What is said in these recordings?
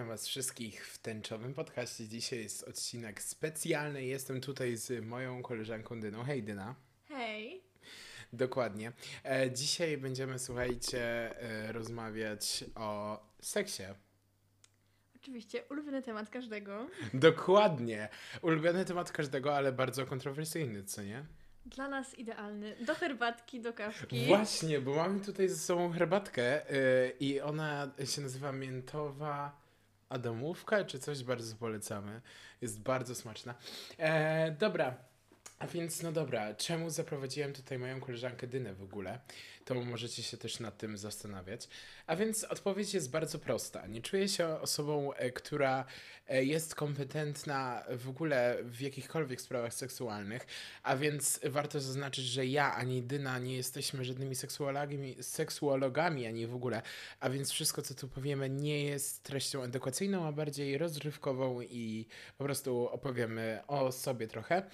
witam Was wszystkich w tęczowym podcaście. Dzisiaj jest odcinek specjalny. Jestem tutaj z moją koleżanką Dyną. Hej Dyna. Hej. Dokładnie. E, dzisiaj będziemy, słuchajcie, e, rozmawiać o seksie. Oczywiście, ulubiony temat każdego. Dokładnie. Ulubiony temat każdego, ale bardzo kontrowersyjny, co nie? Dla nas idealny. Do herbatki, do kawki. Właśnie, bo mamy tutaj ze sobą herbatkę y, i ona się nazywa miętowa Adamówka, czy coś bardzo polecamy. Jest bardzo smaczna. E, dobra, a więc no dobra, czemu zaprowadziłem tutaj moją koleżankę Dynę w ogóle? To możecie się też nad tym zastanawiać. A więc odpowiedź jest bardzo prosta. Nie czuję się osobą, e, która e, jest kompetentna w ogóle w jakichkolwiek sprawach seksualnych, a więc warto zaznaczyć, że ja ani Dyna nie jesteśmy żadnymi seksuologami, seksuologami ani w ogóle, a więc wszystko, co tu powiemy, nie jest treścią edukacyjną, a bardziej rozrywkową i po prostu opowiemy o sobie trochę.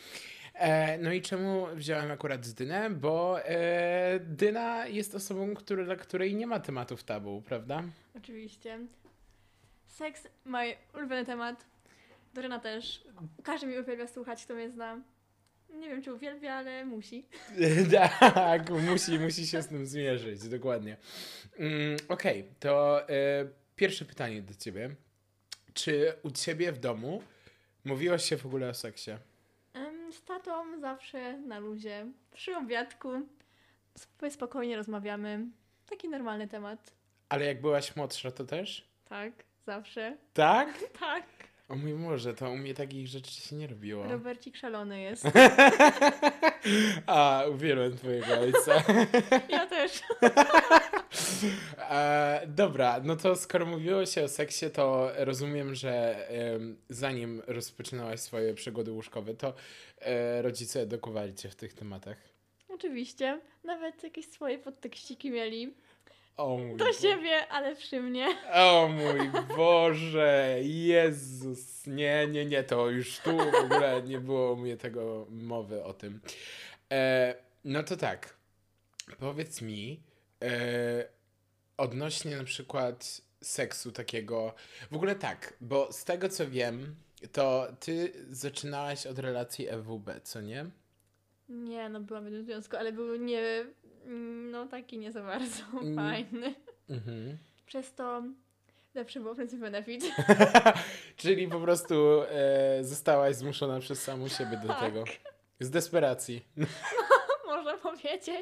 E, no i czemu wziąłem akurat Dynę? Bo e, Dyna jest osobą, który, dla której nie ma tematów tabu, prawda? Oczywiście. Seks, mój ulubiony temat. Doryna też. Każdy mi uwielbia słuchać, kto mnie zna. Nie wiem, czy uwielbia, ale musi. tak, musi, musi się z tym zmierzyć, dokładnie. Mm, Okej, okay, to e, pierwsze pytanie do ciebie. Czy u ciebie w domu mówiłaś się w ogóle o seksie? Z tatą zawsze na luzie. Przy obiadku. Sp- Spokojnie rozmawiamy. Taki normalny temat. Ale jak byłaś młodsza, to też? Tak, zawsze. Tak? Tak. O mój Boże, to u mnie takich rzeczy się nie robiło. Robercik szalony jest. A, uwielbiam twojego ojca. Ja też. E, dobra, no to skoro mówiło się o seksie, to rozumiem, że em, zanim rozpoczynałaś swoje przygody łóżkowe, to e, rodzice edukowali cię w tych tematach. Oczywiście. Nawet jakieś swoje podtekściki mieli. O mój Do Boże. siebie, ale przy mnie. O mój Boże, Jezus, nie, nie, nie, to już tu w ogóle nie było u mnie tego mowy o tym. E, no to tak, powiedz mi, e, odnośnie na przykład seksu takiego, w ogóle tak, bo z tego co wiem, to ty zaczynałaś od relacji EWB, co nie? Nie, no byłam w jednym związku, ale był nie... No taki nie za bardzo Mm. fajny. Mhm. Przez to lepszy było Friends Benefit. Czyli po prostu e, zostałaś zmuszona przez samą siebie do Tak. tego. Z desperacji. Można powiedzieć.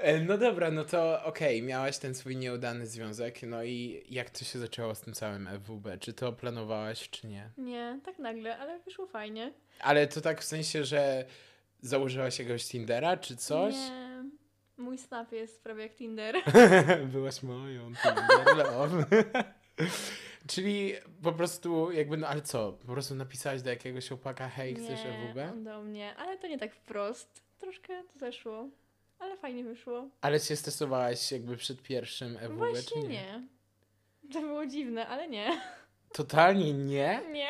E, No dobra, no to okej, miałaś ten swój nieudany związek, no i jak to się zaczęło z tym całym FWB? Czy to planowałaś, czy nie? Nie, tak nagle, ale wyszło fajnie. Ale to tak w sensie, że założyłaś jakiegoś Tindera, czy coś? Nie. Mój snap jest prawie jak Tinder. Byłaś moją Tinder love. Czyli po prostu jakby, no ale co? Po prostu napisałaś do jakiegoś chłopaka, hej, chcesz nie, EWB? on do mnie, ale to nie tak wprost. Troszkę to zeszło, ale fajnie wyszło. Ale się stresowałaś jakby przed pierwszym EWB, Właśnie nie? nie. To było dziwne, ale nie. Totalnie nie? Nie.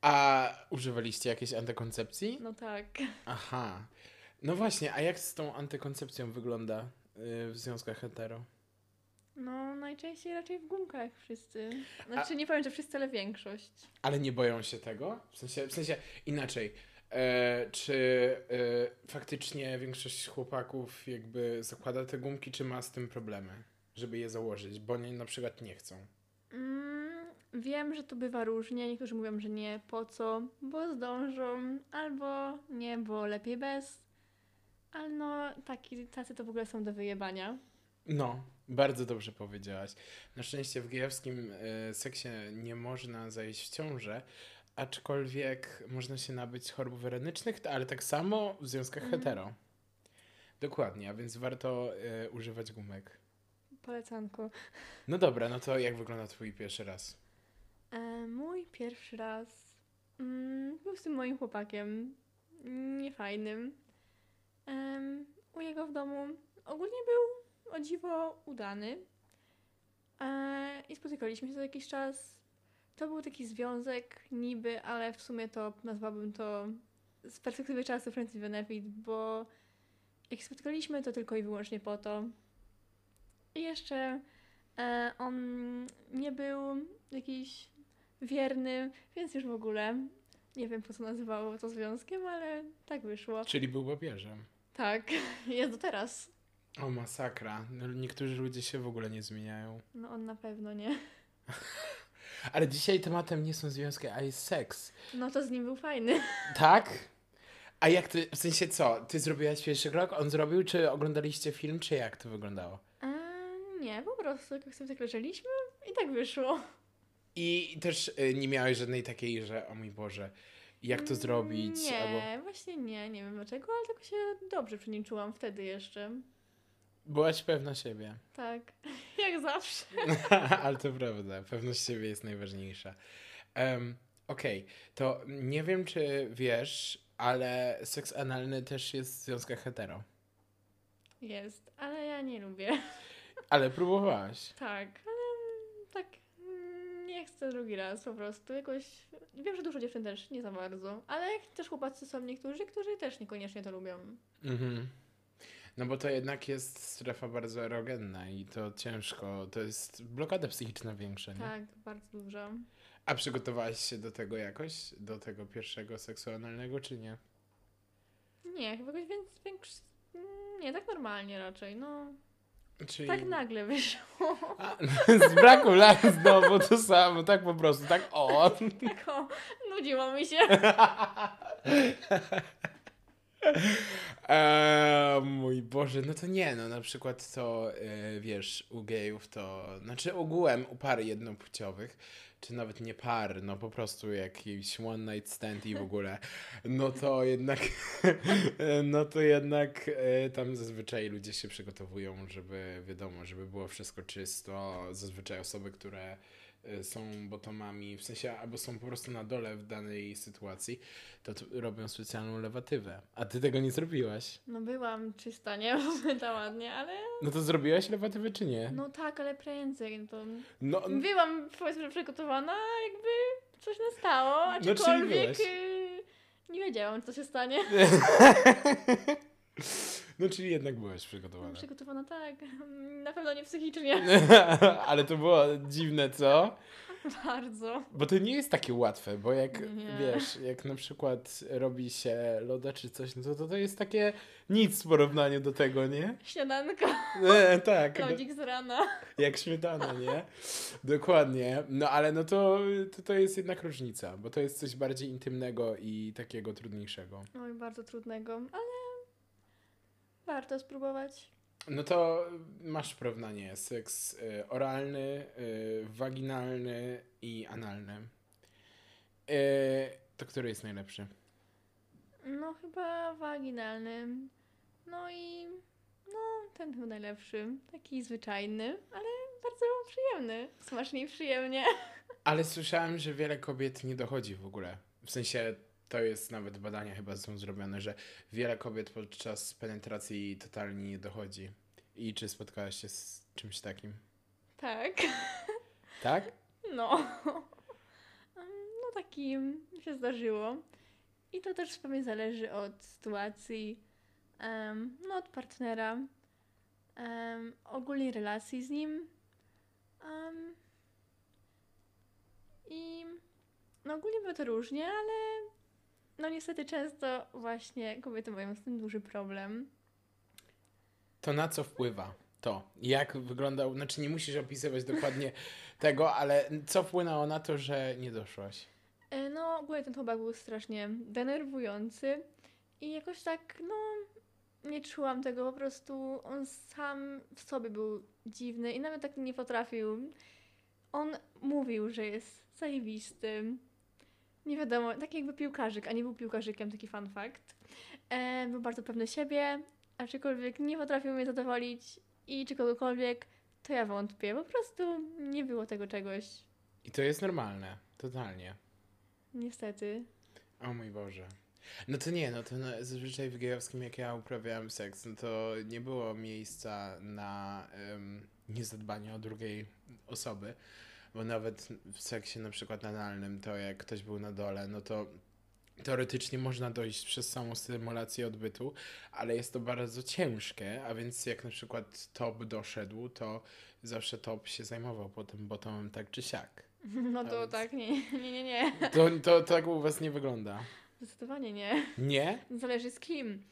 A używaliście jakiejś antykoncepcji? No tak. Aha. No właśnie, a jak z tą antykoncepcją wygląda y, w związkach hetero? No, najczęściej raczej w gumkach wszyscy. Znaczy, nie powiem, że wszyscy, ale większość. Ale nie boją się tego? W sensie, w sensie inaczej. E, czy e, faktycznie większość chłopaków jakby zakłada te gumki, czy ma z tym problemy, żeby je założyć, bo oni na przykład nie chcą? Mm, wiem, że to bywa różnie. Niektórzy mówią, że nie, po co, bo zdążą, albo nie, bo lepiej bez. Ale no, taki, tacy to w ogóle są do wyjebania. No, bardzo dobrze powiedziałaś. Na szczęście w gejowskim e, seksie nie można zajść w ciążę, aczkolwiek można się nabyć chorób werenycznych, ale tak samo w związkach Mhm. hetero. Dokładnie, a więc warto e, używać gumek. Polecanko. No dobra, no to jak wygląda twój pierwszy raz? E, mój pierwszy raz mm, był z tym moim chłopakiem. Niefajnym. Em, u jego w domu ogólnie był o dziwo udany. E, I spotykaliśmy się co jakiś czas. To był taki związek niby, ale w sumie to nazwałabym to z perspektywy czasu Friends with Benefit, bo jak się spotkaliśmy, to tylko i wyłącznie po to. I jeszcze E, on nie był jakiś wierny, więc już w ogóle nie wiem, po co nazywało to związkiem, ale tak wyszło. Czyli był papieżem. Tak, jest do teraz. O, masakra. No, niektórzy ludzie się w ogóle nie zmieniają. No on na pewno nie. Ale dzisiaj tematem nie są związki, a jest seks. No to z nim był fajny. Tak? A jak ty, w sensie co? Ty zrobiłaś pierwszy krok, on zrobił, czy oglądaliście film, czy jak to wyglądało? E, nie, po prostu jak sobie tak leżeliśmy i tak wyszło. I też y, nie miałeś żadnej takiej, że o mój Boże, jak to zrobić? Nie, Albo właśnie nie, nie wiem dlaczego, ale tylko się dobrze przy nim czułam wtedy jeszcze. byłaś pewna siebie. Tak, jak zawsze. Ale to prawda, pewność siebie jest najważniejsza. Um, Okej, to nie wiem, czy wiesz, ale seks analny też jest w związkach hetero. Jest, ale ja nie lubię. Ale próbowałaś. Tak, ale tak mm, nie chcę drugi raz po prostu. Jakoś wiem, że dużo dziewczyn też nie za bardzo, ale też chłopacy są niektórzy, którzy też niekoniecznie to lubią. Mhm. No bo to jednak jest strefa bardzo erogenna i to ciężko, to jest blokada psychiczna większa, nie? Tak, bardzo dużo. A przygotowałaś się do tego jakoś? Do tego pierwszego seksualnego, czy nie? Nie, chyba jakoś więc większy... Nie, tak normalnie raczej, no. Czyli... Tak nagle wyszło. A, z braku lat znowu to samo, tak po prostu, tak o. Tak o, nudziło mi się. Eee, mój Boże, no to nie, no na przykład to, e, wiesz, u gejów to, znaczy ogółem u par jednopłciowych, czy nawet nie par, no po prostu jakiś one night stand i w ogóle, no to jednak, no to jednak e, tam zazwyczaj ludzie się przygotowują, żeby, wiadomo, żeby było wszystko czysto, zazwyczaj osoby, które są bottomami, w sensie albo są po prostu na dole w danej sytuacji, to robią specjalną lewatywę. A ty tego nie zrobiłaś. No byłam czysta, nie? Ta ładnie, ale... No to zrobiłaś lewatywę czy nie? No tak, ale prędzej. No to... No, Byłam, powiedzmy, przygotowana, jakby coś nastało, No, czyli aczkolwiek byłaś. y, nie wiedziałam, co się stanie. no czyli jednak byłaś przygotowana. Przygotowana tak, na pewno nie psychicznie. Ale to było dziwne, co? Bardzo. Bo to nie jest takie łatwe, bo jak Nie. wiesz, jak na przykład robi się loda czy coś, no to, to to jest takie nic w porównaniu do tego, nie? Śniadanko, E, tak, lodzik z rana. jak śmietana, nie? Dokładnie. No ale no to, to to jest jednak różnica, bo to jest coś bardziej intymnego i takiego trudniejszego. Oj, bardzo trudnego, ale warto spróbować. No to masz porównanie seks y, oralny, y, waginalny i analny. Y, to który jest najlepszy? No chyba waginalny. No i no ten był najlepszy. Taki zwyczajny, ale bardzo przyjemny. Smacznie i przyjemnie. Ale słyszałem, że wiele kobiet nie dochodzi w ogóle. W sensie to jest nawet badania chyba są zrobione, że wiele kobiet podczas penetracji totalnie nie dochodzi. I czy spotkałaś się z czymś takim? Tak. Tak? No. No taki się zdarzyło. I to też pewnie zależy od sytuacji, em, no od partnera, em, ogólnej relacji z nim. em, I no ogólnie było to różnie, ale no niestety często właśnie kobiety mają z tym duży problem. To na co wpływa to? Jak wyglądał, znaczy nie musisz opisywać dokładnie tego, ale co wpłynęło na to, że nie doszłaś? E, No, ogólnie ten chłopak był strasznie denerwujący i jakoś tak, no, nie czułam tego, po prostu on sam w sobie był dziwny i nawet tak nie potrafił. On mówił, że jest zajebisty. Nie wiadomo, tak jakby piłkarzyk, a nie był piłkarzykiem, taki fun fact. E, był bardzo pewny siebie, aczkolwiek nie potrafił mnie zadowolić i czy kogokolwiek, to ja wątpię. Po prostu nie było tego czegoś. I to jest normalne, totalnie. Niestety. O mój Boże. No to nie, no to no, zazwyczaj w gejowskim, jak ja uprawiałem seks, no to nie było miejsca na em, niezadbanie o drugiej osoby, bo nawet w seksie na przykład analnym, to jak ktoś był na dole, no to teoretycznie można dojść przez samą symulację odbytu, ale jest to bardzo ciężkie, a więc jak na przykład top doszedł, to zawsze top się zajmował potem bottomem tak czy siak. No to więc- tak, nie, nie, nie, nie. To, to tak u was nie wygląda. Zdecydowanie nie. Nie? Zależy z kim.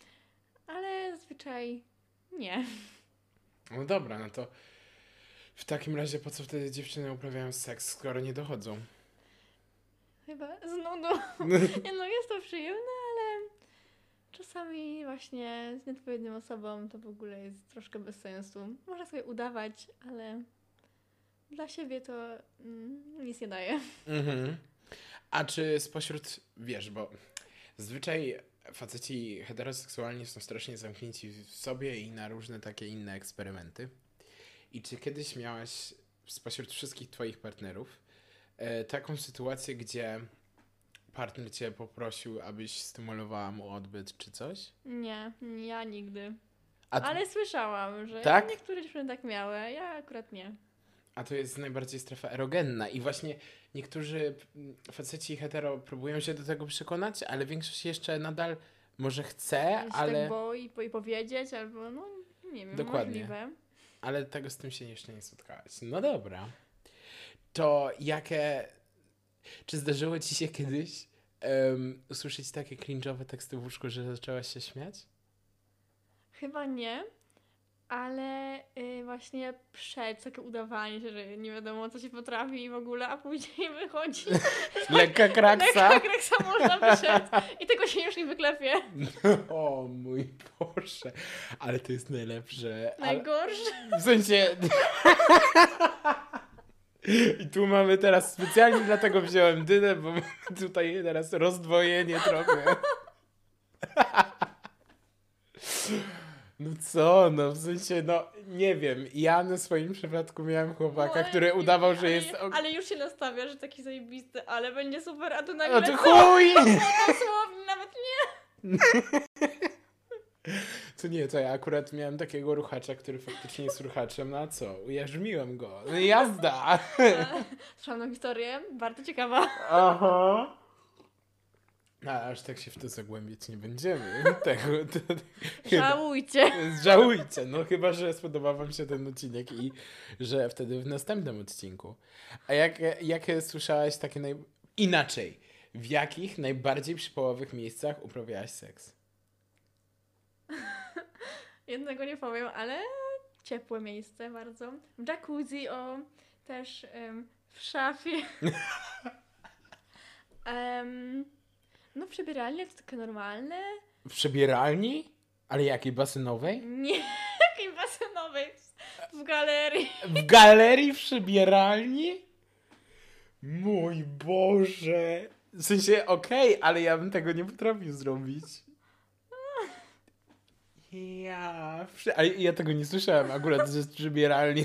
Ale zazwyczaj nie. No dobra, no to w takim razie po co wtedy dziewczyny uprawiają seks, skoro nie dochodzą? Chyba z nudą. Nie no, jest to przyjemne, ale czasami właśnie z nieodpowiednią osobą to w ogóle jest troszkę bez sensu. Można sobie udawać, ale dla siebie to mm, nic nie daje. Mhm. A czy spośród, wiesz, bo zazwyczaj faceci heteroseksualni są strasznie zamknięci w sobie i na różne takie inne eksperymenty. I czy kiedyś miałaś spośród wszystkich twoich partnerów e, taką sytuację, gdzie partner cię poprosił, abyś stymulowała mu odbyt czy coś? Nie, ja nigdy. Ale słyszałam, że Tak? niektóre dziewczyny tak miały, ja akurat nie. a to jest najbardziej strefa erogenna i właśnie niektórzy faceci hetero próbują się do tego przekonać, ale większość jeszcze nadal może chce, Ja się ale... tak boi, boi powiedzieć, albo no nie wiem, Dokładnie. możliwe. Ale tego z tym się jeszcze nie spotkałaś. No dobra. To jakie. Czy zdarzyło ci się kiedyś em, usłyszeć takie cringe'owe teksty w łóżku, że zaczęłaś się śmiać? Chyba nie, ale y, właśnie przed takie udawanie się, że nie wiadomo co się potrafi i w ogóle, a później wychodzi Lekka kraksa. lekka kraksa można wyszedł i tego się już nie wyklepie. o mój Boże. Ale to jest najlepsze. Ale, Najgorsze. w sensie. I tu mamy teraz specjalnie dlatego wziąłem dynę, bo tutaj teraz rozdwojenie trochę. No co, no w sensie, no nie wiem. Ja na swoim przypadku miałem chłopaka, No, ale który udawał, że ale, jest. ok- Ale już się nastawia, że taki zajebisty, ale będzie super, a tu No nagle to co? chuj! Dosłownie nawet nie. To nie, to ja akurat miałem takiego ruchacza, który faktycznie jest ruchaczem, no a co? Ujarzmiłem go. No jazda! Słyszałam tą historię, bardzo ciekawa. Aha. A aż tak się w to zagłębiać nie będziemy. Tego, to, to, chyba. Żałujcie. Żałujcie, no chyba, że spodobał wam się ten odcinek i że wtedy w następnym odcinku. A jak, jakie słyszałaś takie naj... Inaczej, w jakich najbardziej przypołowych miejscach uprawiałaś seks? Jednego nie powiem, ale ciepłe miejsce bardzo. W jacuzzi, o, też em, w szafie. Em, no w przebieralni to takie normalne. W przebieralni? Ale jakiej, basenowej? Nie, takiej basenowej. W galerii. W galerii przebieralni? Mój Boże. W sensie, okej, ale ja bym tego nie potrafił zrobić. Ja... Ale ja tego nie słyszałem akurat, że z przebieralni.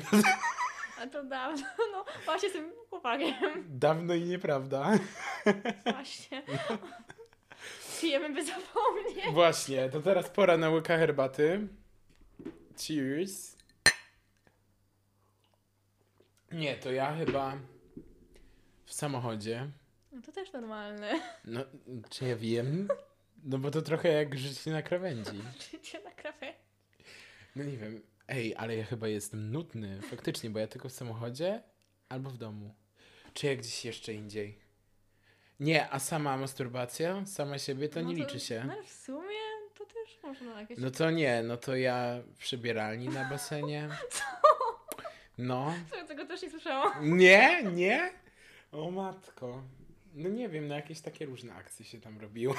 A to dawno, no właśnie z tym chłopakiem. Dawno i nieprawda. Właśnie. Pijemy by zapomnieć. Właśnie, to teraz pora na łyka herbaty. Cheers. Nie, to ja chyba w samochodzie. No to też normalne. No, czy ja wiem? No bo to trochę jak życie na krawędzi. Życie na krawę. No nie wiem. Ej, ale ja chyba jestem nudny. Faktycznie, bo ja tylko w samochodzie albo w domu. Czy ja gdzieś jeszcze indziej? Nie, a sama masturbacja, sama siebie, to No nie liczy się. No ale w sumie to też można jakieś... No to nie, no to ja w przebieralni na basenie. No. W sumie tego też nie słyszałam. Nie, nie? O matko. No nie wiem, no jakieś takie różne akcje się tam robiło.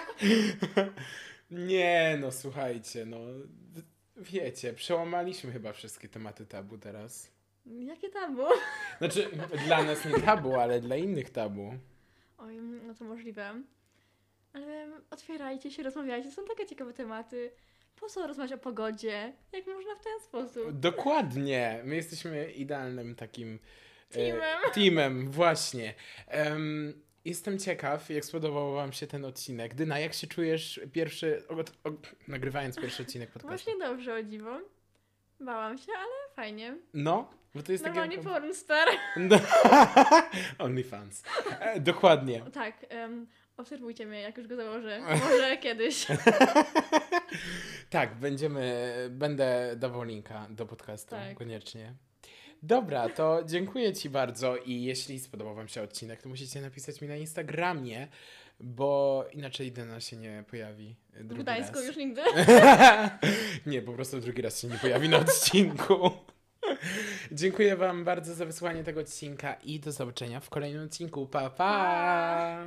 nie, no słuchajcie, no wiecie, przełamaliśmy chyba wszystkie tematy tabu teraz. Jakie tabu? Znaczy, dla nas nie tabu, ale dla innych tabu. Oj, no to możliwe. Ale otwierajcie się, rozmawiajcie. Są takie ciekawe tematy. Po co rozmawiać o pogodzie? Jak można w ten sposób? Dokładnie. My jesteśmy idealnym takim e, Teamem. teamem, właśnie. Em, jestem ciekaw, jak spodobał wam się ten odcinek. Dyna, jak się czujesz pierwszy, o, o, nagrywając pierwszy odcinek podcastu? Właśnie dobrze, o dziwo. Bałam się, ale fajnie. No, bo to jest Normalnie takie... pornstar. No. OnlyFans. E, dokładnie. Tak, em, obserwujcie mnie, jak już go założę. Może kiedyś. Tak, będziemy, będę dawał linka do podcastu, Tak. koniecznie. Dobra, to dziękuję Ci bardzo i jeśli spodobał Wam się odcinek, to musicie napisać mi na Instagramie, bo inaczej Dana się nie pojawi W drugi Gdańsku raz. już nigdy. nie, po prostu drugi raz się nie pojawi na odcinku. Dziękuję Wam bardzo za wysłuchanie tego odcinka i do zobaczenia w kolejnym odcinku. Pa, pa! Pa!